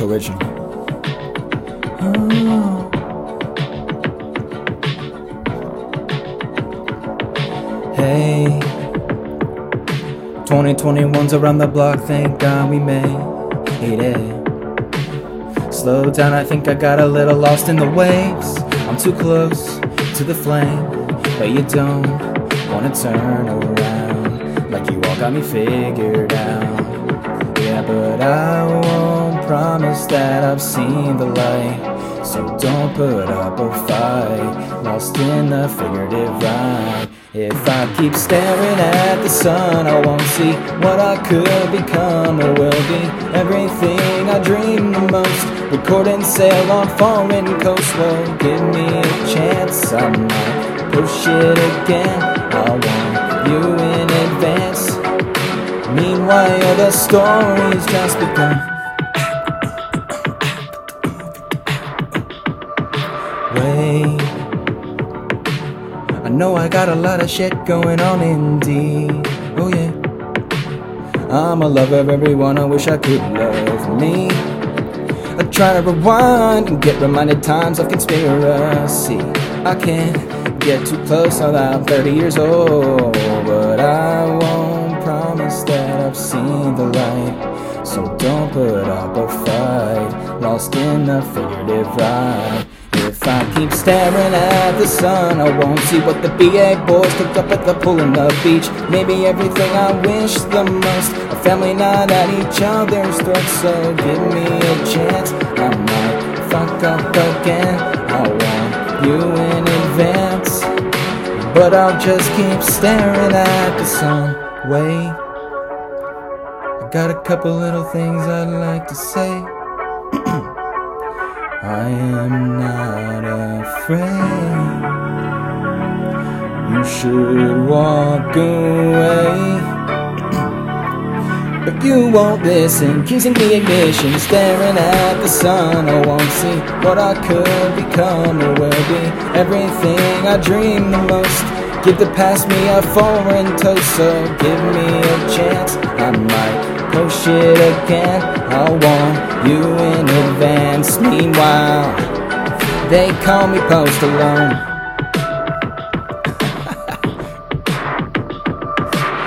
Original. Oh. Mm. Hey, 2021's around the block, thank God we made it. Slow down, I think I got a little lost in the waves. I'm too close to the flame, but you don't wanna turn around like you all got me figured out. Yeah, but I promise that I've seen the light. So don't put up a fight, lost in the figurative ride. If I keep staring at the sun, I won't see what I could become or will be. Everything I dream the most, record and sail on foreign coast Well, give me a chance, I might push it again. I want you in advance. Meanwhile, the story's just begun. I know I got a lot of shit going on indeed. Oh yeah. I'm a lover of everyone, I wish I could love me. I try to rewind and get reminded times of conspiracy. I can't get too close now that I'm 30 years old, but I won't promise that I've seen the light. So don't put up a fight, lost in the figurative ride. If I keep staring at the sun, I won't see what the BA boys cooked up at the pool in the beach. Maybe everything I wish the most. A family not at each other's throats, so give me a chance. I might fuck up again. I want you in advance. But I'll just keep staring at the sun. Wait. I got a couple little things I'd like to say. I am not afraid. You should walk away. But you won't listen, kissing the ignition, staring at the sun. I won't see what I could become or will be. Everything I dream the most. Give the past me a foreign toast, so give me a chance. I might push shit again. I want you in advance. Meanwhile, they call me post alone.